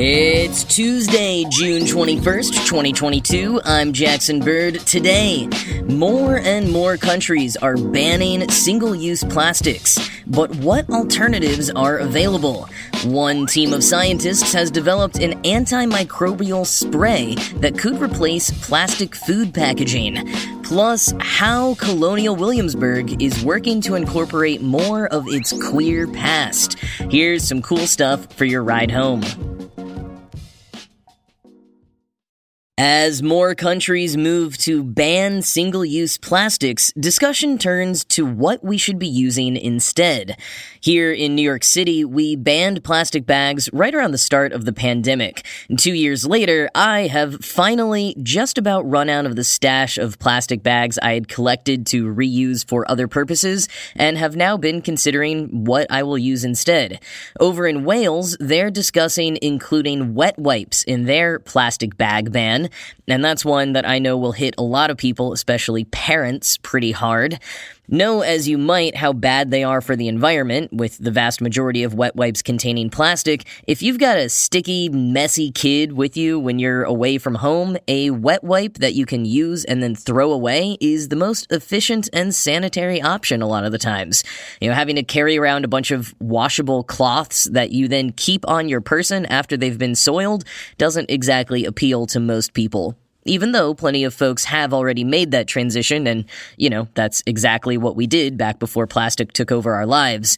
It's Tuesday, June 21st, 2022. I'm Jackson Bird. Today, more and more countries are banning single use plastics. But what alternatives are available? One team of scientists has developed an antimicrobial spray that could replace plastic food packaging. Plus, how Colonial Williamsburg is working to incorporate more of its queer past. Here's some cool stuff for your ride home. As more countries move to ban single use plastics, discussion turns to what we should be using instead. Here in New York City, we banned plastic bags right around the start of the pandemic. Two years later, I have finally just about run out of the stash of plastic bags I had collected to reuse for other purposes and have now been considering what I will use instead. Over in Wales, they're discussing including wet wipes in their plastic bag ban and that's one that I know will hit a lot of people, especially parents, pretty hard. Know as you might how bad they are for the environment, with the vast majority of wet wipes containing plastic. If you've got a sticky, messy kid with you when you're away from home, a wet wipe that you can use and then throw away is the most efficient and sanitary option a lot of the times. You know, having to carry around a bunch of washable cloths that you then keep on your person after they've been soiled doesn't exactly appeal to most people even though plenty of folks have already made that transition, and, you know, that's exactly what we did back before plastic took over our lives.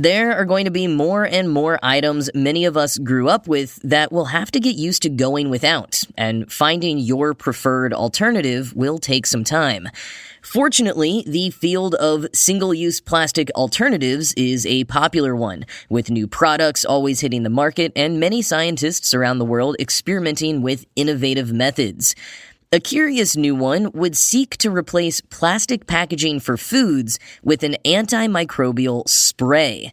There are going to be more and more items many of us grew up with that will have to get used to going without, and finding your preferred alternative will take some time. Fortunately, the field of single use plastic alternatives is a popular one, with new products always hitting the market and many scientists around the world experimenting with innovative methods. A curious new one would seek to replace plastic packaging for foods with an antimicrobial spray.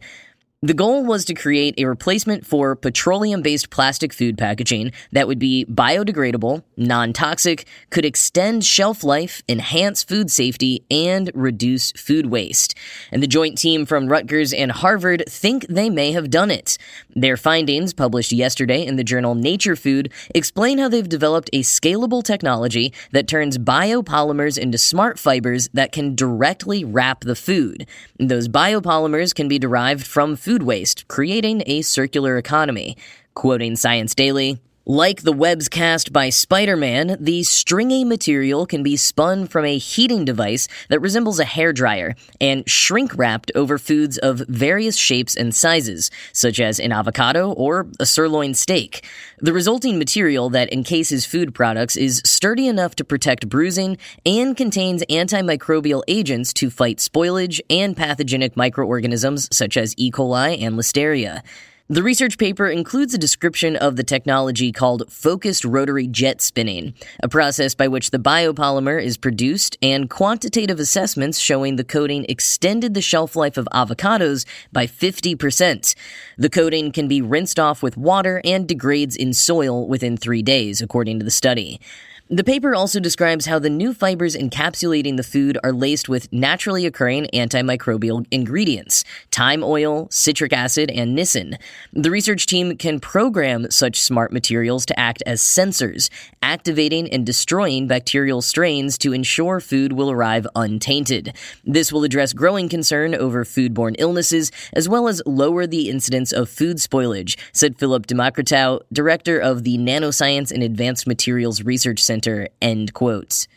The goal was to create a replacement for petroleum based plastic food packaging that would be biodegradable, non toxic, could extend shelf life, enhance food safety, and reduce food waste. And the joint team from Rutgers and Harvard think they may have done it. Their findings, published yesterday in the journal Nature Food, explain how they've developed a scalable technology that turns biopolymers into smart fibers that can directly wrap the food. Those biopolymers can be derived from food waste, creating a circular economy. Quoting Science Daily, like the webs cast by Spider Man, the stringy material can be spun from a heating device that resembles a hair dryer and shrink wrapped over foods of various shapes and sizes, such as an avocado or a sirloin steak. The resulting material that encases food products is sturdy enough to protect bruising and contains antimicrobial agents to fight spoilage and pathogenic microorganisms such as E. coli and Listeria. The research paper includes a description of the technology called focused rotary jet spinning, a process by which the biopolymer is produced, and quantitative assessments showing the coating extended the shelf life of avocados by 50%. The coating can be rinsed off with water and degrades in soil within three days, according to the study. The paper also describes how the new fibers encapsulating the food are laced with naturally occurring antimicrobial ingredients thyme oil, citric acid, and nisin. The research team can program such smart materials to act as sensors, activating and destroying bacterial strains to ensure food will arrive untainted. This will address growing concern over foodborne illnesses as well as lower the incidence of food spoilage, said Philip Demokritou, director of the Nanoscience and Advanced Materials Research Center center, end quotes.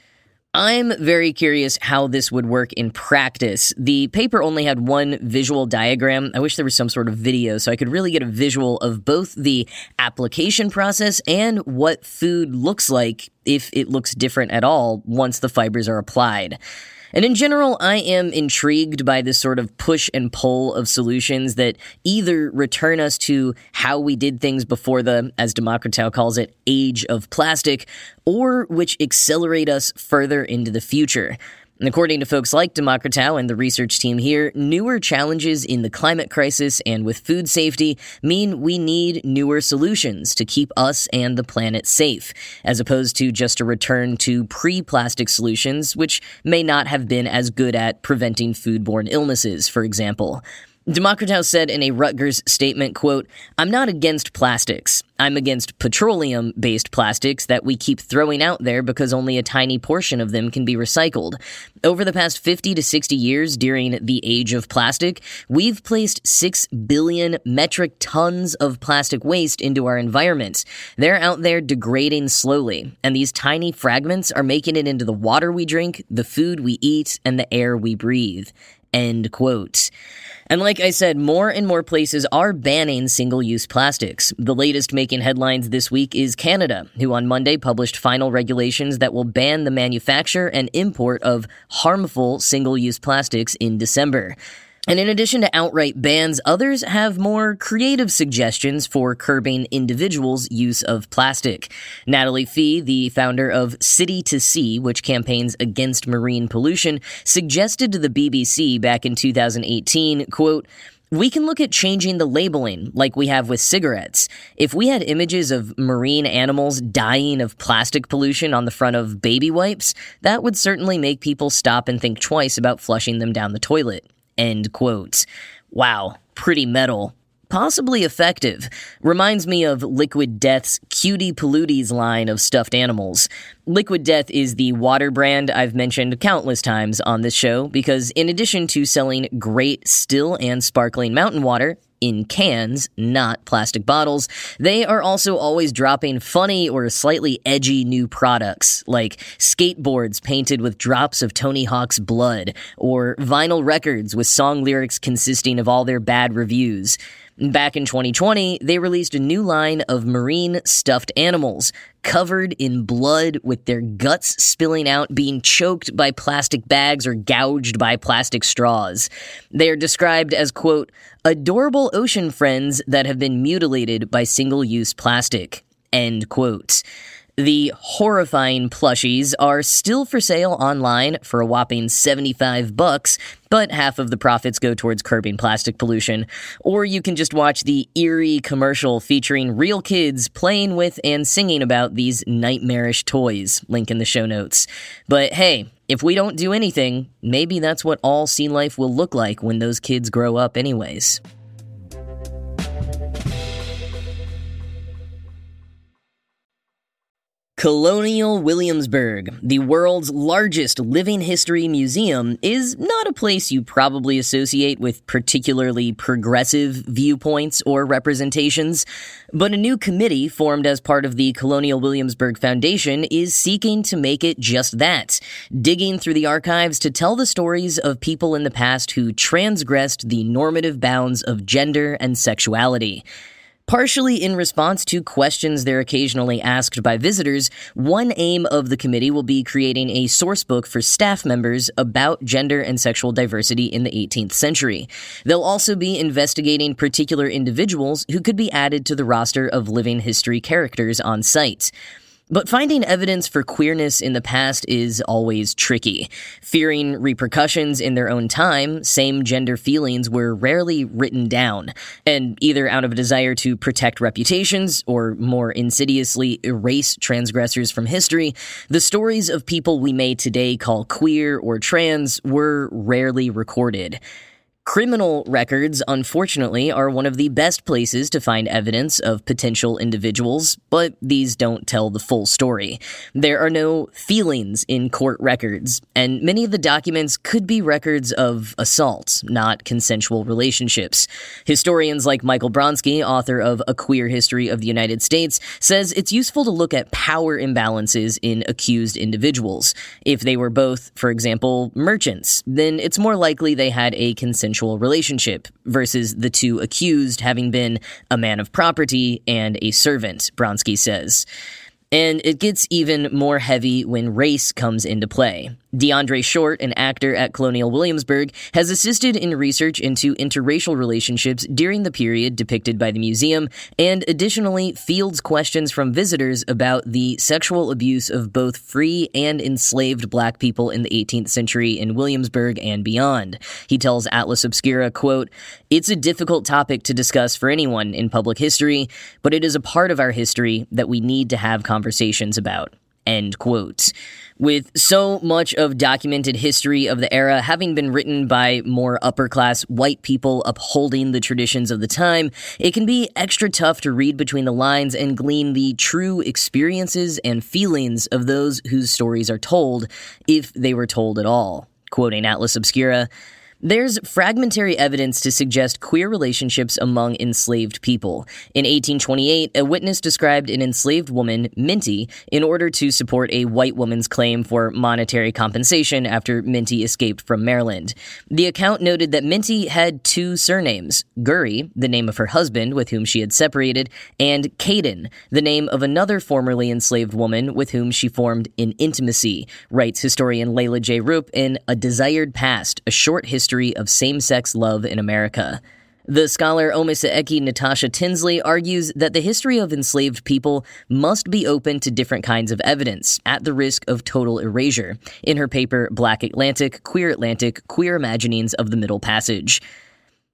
I'm very curious how this would work in practice. The paper only had one visual diagram. I wish there was some sort of video so I could really get a visual of both the application process and what food looks like if it looks different at all once the fibers are applied. And in general, I am intrigued by this sort of push and pull of solutions that either return us to how we did things before the, as Demokritou calls it, age of plastic, or which accelerate us further into the future. According to folks like Demokritou and the research team here, newer challenges in the climate crisis and with food safety mean we need newer solutions to keep us and the planet safe, as opposed to just a return to pre plastic solutions, which may not have been as good at preventing foodborne illnesses, for example. Demokritou said in a Rutgers statement, quote, I'm not against plastics. I'm against petroleum-based plastics that we keep throwing out there because only a tiny portion of them can be recycled. Over the past 50 to 60 years during the age of plastic, we've placed 6 billion metric tons of plastic waste into our environment. They're out there degrading slowly, and these tiny fragments are making it into the water we drink, the food we eat, and the air we breathe. End quote. And like I said, more and more places are banning single use plastics. The latest making headlines this week is Canada, who on Monday published final regulations that will ban the manufacture and import of harmful single use plastics in December. And in addition to outright bans, others have more creative suggestions for curbing individuals' use of plastic. Natalie Fee, the founder of City to Sea, which campaigns against marine pollution, suggested to the BBC back in 2018, quote, we can look at changing the labeling like we have with cigarettes. If we had images of marine animals dying of plastic pollution on the front of baby wipes, that would certainly make people stop and think twice about flushing them down the toilet. End quote. Wow, pretty metal. Possibly effective. Reminds me of Liquid Death's Cutie Polluties line of stuffed animals. Liquid Death is the water brand I've mentioned countless times on this show because, in addition to selling great still and sparkling mountain water, in cans, not plastic bottles, they are also always dropping funny or slightly edgy new products, like skateboards painted with drops of Tony Hawk's blood, or vinyl records with song lyrics consisting of all their bad reviews. Back in 2020, they released a new line of marine stuffed animals, covered in blood with their guts spilling out, being choked by plastic bags or gouged by plastic straws. They are described as, quote, adorable ocean friends that have been mutilated by single use plastic, end quote. The horrifying plushies are still for sale online for a whopping 75 bucks, but half of the profits go towards curbing plastic pollution. Or you can just watch the eerie commercial featuring real kids playing with and singing about these nightmarish toys. Link in the show notes. But hey, if we don't do anything, maybe that's what all sea life will look like when those kids grow up anyways. Colonial Williamsburg, the world's largest living history museum, is not a place you probably associate with particularly progressive viewpoints or representations, but a new committee formed as part of the Colonial Williamsburg Foundation is seeking to make it just that, digging through the archives to tell the stories of people in the past who transgressed the normative bounds of gender and sexuality. Partially in response to questions they're occasionally asked by visitors, one aim of the committee will be creating a sourcebook for staff members about gender and sexual diversity in the 18th century. They'll also be investigating particular individuals who could be added to the roster of living history characters on site. But finding evidence for queerness in the past is always tricky. Fearing repercussions in their own time, same gender feelings were rarely written down, and either out of a desire to protect reputations or more insidiously erase transgressors from history, the stories of people we may today call queer or trans were rarely recorded. Criminal records, unfortunately, are one of the best places to find evidence of potential individuals, but these don't tell the full story. There are no feelings in court records, and many of the documents could be records of assault, not consensual relationships. Historians like Michael Bronski, author of A Queer History of the United States, says it's useful to look at power imbalances in accused individuals. If they were both, for example, merchants, then it's more likely they had a consensual consensual relationship versus the two accused having been a man of property and a servant, Bronski says. And it gets even more heavy when race comes into play. DeAndre Short, an actor at Colonial Williamsburg, has assisted in research into interracial relationships during the period depicted by the museum, and additionally fields questions from visitors about the sexual abuse of both free and enslaved black people in the 18th century in Williamsburg and beyond. He tells Atlas Obscura, quote, It's a difficult topic to discuss for anyone in public history, but it is a part of our history that we need to have conversations about. End quote. With so much of documented history of the era having been written by more upper class white people upholding the traditions of the time, it can be extra tough to read between the lines and glean the true experiences and feelings of those whose stories are told, if they were told at all. Quoting Atlas Obscura, there's fragmentary evidence to suggest queer relationships among enslaved people. In 1828, a witness described an enslaved woman, Minty, in order to support a white woman's claim for monetary compensation after Minty escaped from Maryland. The account noted that Minty had two surnames Gurry, the name of her husband with whom she had separated, and Caden, the name of another formerly enslaved woman with whom she formed an intimacy, writes historian Leila J. Rupp in A Desired Past, a short history history of same sex love in America. The scholar Omise'eki Natasha Tinsley argues that the history of enslaved people must be open to different kinds of evidence, at the risk of total erasure, in her paper Black Atlantic, Queer Atlantic, Queer Imaginings of the Middle Passage.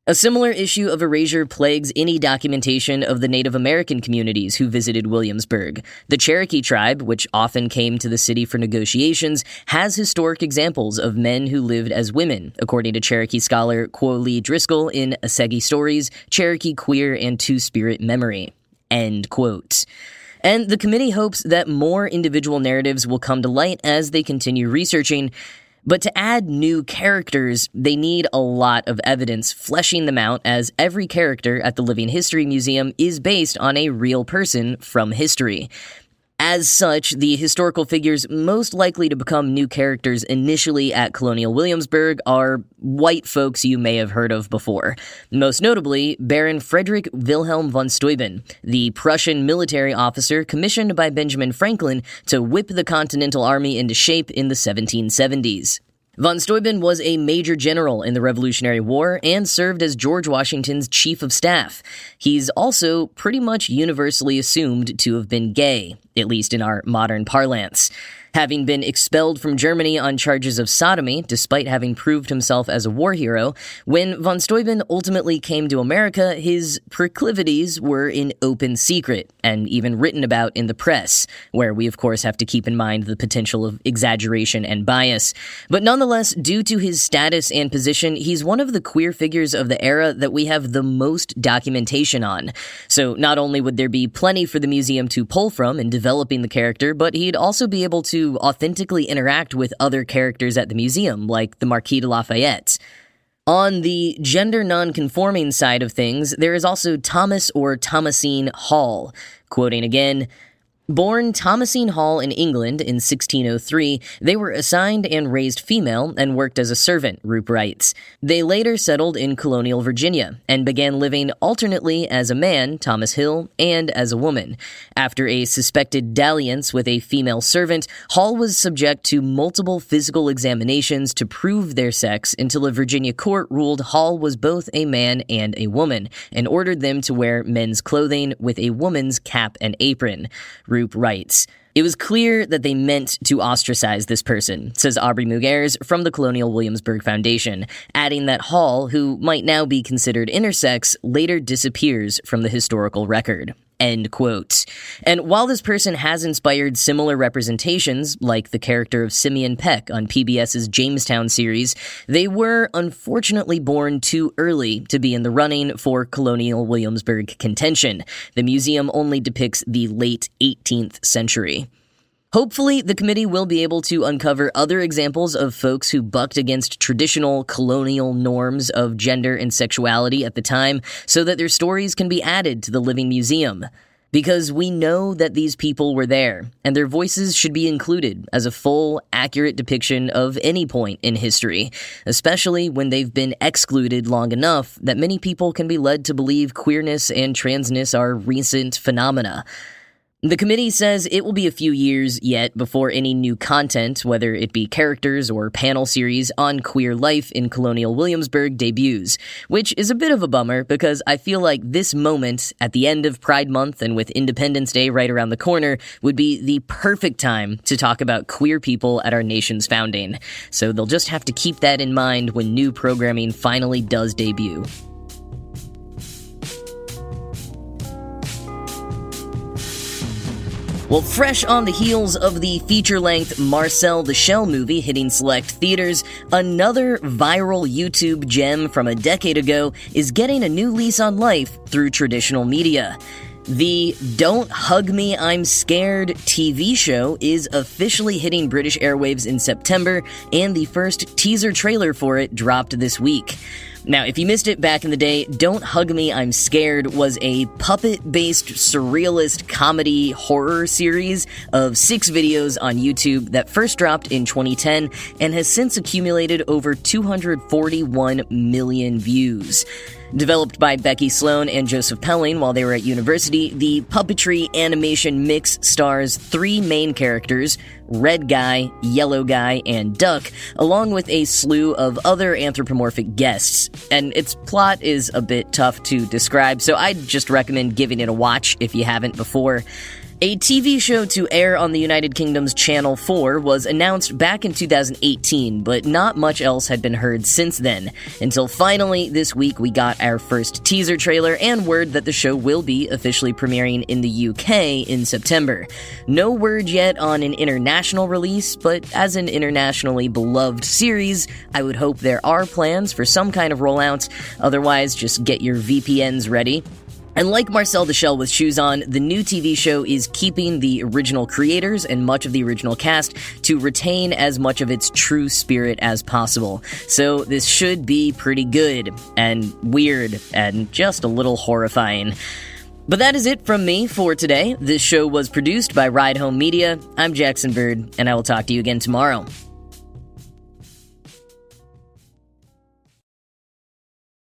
A similar issue of erasure plagues any documentation of the Native American communities who visited Williamsburg. The Cherokee tribe, which often came to the city for negotiations, has historic examples of men who lived as women, according to Cherokee scholar Qwo-Li Driskill in Asegi Stories, Cherokee Queer and Two Spirit Memory. End quote. And the committee hopes that more individual narratives will come to light as they continue researching. But to add new characters, they need a lot of evidence fleshing them out, as every character at the Living History Museum is based on a real person from history. As such, the historical figures most likely to become new characters initially at Colonial Williamsburg are white folks you may have heard of before. Most notably, Baron Frederick Wilhelm von Steuben, the Prussian military officer commissioned by Benjamin Franklin to whip the Continental Army into shape in the 1770s. Von Steuben was a major general in the Revolutionary War and served as George Washington's chief of staff. He's also pretty much universally assumed to have been gay, at least in our modern parlance. Having been expelled from Germany on charges of sodomy, despite having proved himself as a war hero, when von Steuben ultimately came to America, his proclivities were in open secret and even written about in the press, where we of course have to keep in mind the potential of exaggeration and bias. But nonetheless, due to his status and position, he's one of the queer figures of the era that we have the most documentation on. So not only would there be plenty for the museum to pull from in developing the character, but he'd also be able to authentically interact with other characters at the museum, like the Marquis de Lafayette. On the gender nonconforming side of things, there is also Thomas or Thomasine Hall. Quoting again, Born Thomasine Hall in England in 1603, they were assigned and raised female and worked as a servant, Rupp writes. They later settled in colonial Virginia and began living alternately as a man, Thomas Hill, and as a woman. After a suspected dalliance with a female servant, Hall was subject to multiple physical examinations to prove their sex until a Virginia court ruled Hall was both a man and a woman and ordered them to wear men's clothing with a woman's cap and apron. Rupp writes, it was clear that they meant to ostracize this person, says Aubrey Mugers from the Colonial Williamsburg Foundation, adding that Hall, who might now be considered intersex, later disappears from the historical record. End quote. And while this person has inspired similar representations, like the character of Simeon Peck on PBS's Jamestown series, they were unfortunately born too early to be in the running for Colonial Williamsburg contention. The museum only depicts the late 18th century. Hopefully, the committee will be able to uncover other examples of folks who bucked against traditional colonial norms of gender and sexuality at the time so that their stories can be added to the Living Museum. Because we know that these people were there, and their voices should be included as a full, accurate depiction of any point in history, especially when they've been excluded long enough that many people can be led to believe queerness and transness are recent phenomena. The committee says it will be a few years yet before any new content, whether it be characters or panel series on queer life in colonial Williamsburg, debuts, which is a bit of a bummer because I feel like this moment at the end of Pride Month and with Independence Day right around the corner would be the perfect time to talk about queer people at our nation's founding. So they'll just have to keep that in mind when new programming finally does debut. Well, fresh on the heels of the feature length Marcel the Shell movie hitting select theaters, another viral YouTube gem from a decade ago is getting a new lease on life through traditional media. The Don't Hug Me, I'm Scared TV show is officially hitting British airwaves in September, and the first teaser trailer for it dropped this week. Now, if you missed it back in the day, Don't Hug Me, I'm Scared was a puppet based surrealist comedy horror series of six videos on YouTube that first dropped in 2010 and has since accumulated over 241 million views. Developed by Becky Sloan and Joseph Pelling while they were at university, the puppetry animation mix stars three main characters Red Guy, Yellow Guy, and Duck, along with a slew of other anthropomorphic guests. And its plot is a bit tough to describe, so I'd just recommend giving it a watch if you haven't before. A TV show to air on the United Kingdom's Channel 4 was announced back in 2018, but not much else had been heard since then, until finally this week we got our first teaser trailer and word that the show will be officially premiering in the UK in September. No word yet on an international release, but as an internationally beloved series, I would hope there are plans for some kind of rollout. Otherwise, just get your VPNs ready. And like Marcel Shell with Shoes On, the new TV show is keeping the original creators and much of the original cast to retain as much of its true spirit as possible. So this should be pretty good and weird and just a little horrifying. But that is it from me for today. This show was produced by Ride Home Media. I'm Jackson Bird, and I will talk to you again tomorrow.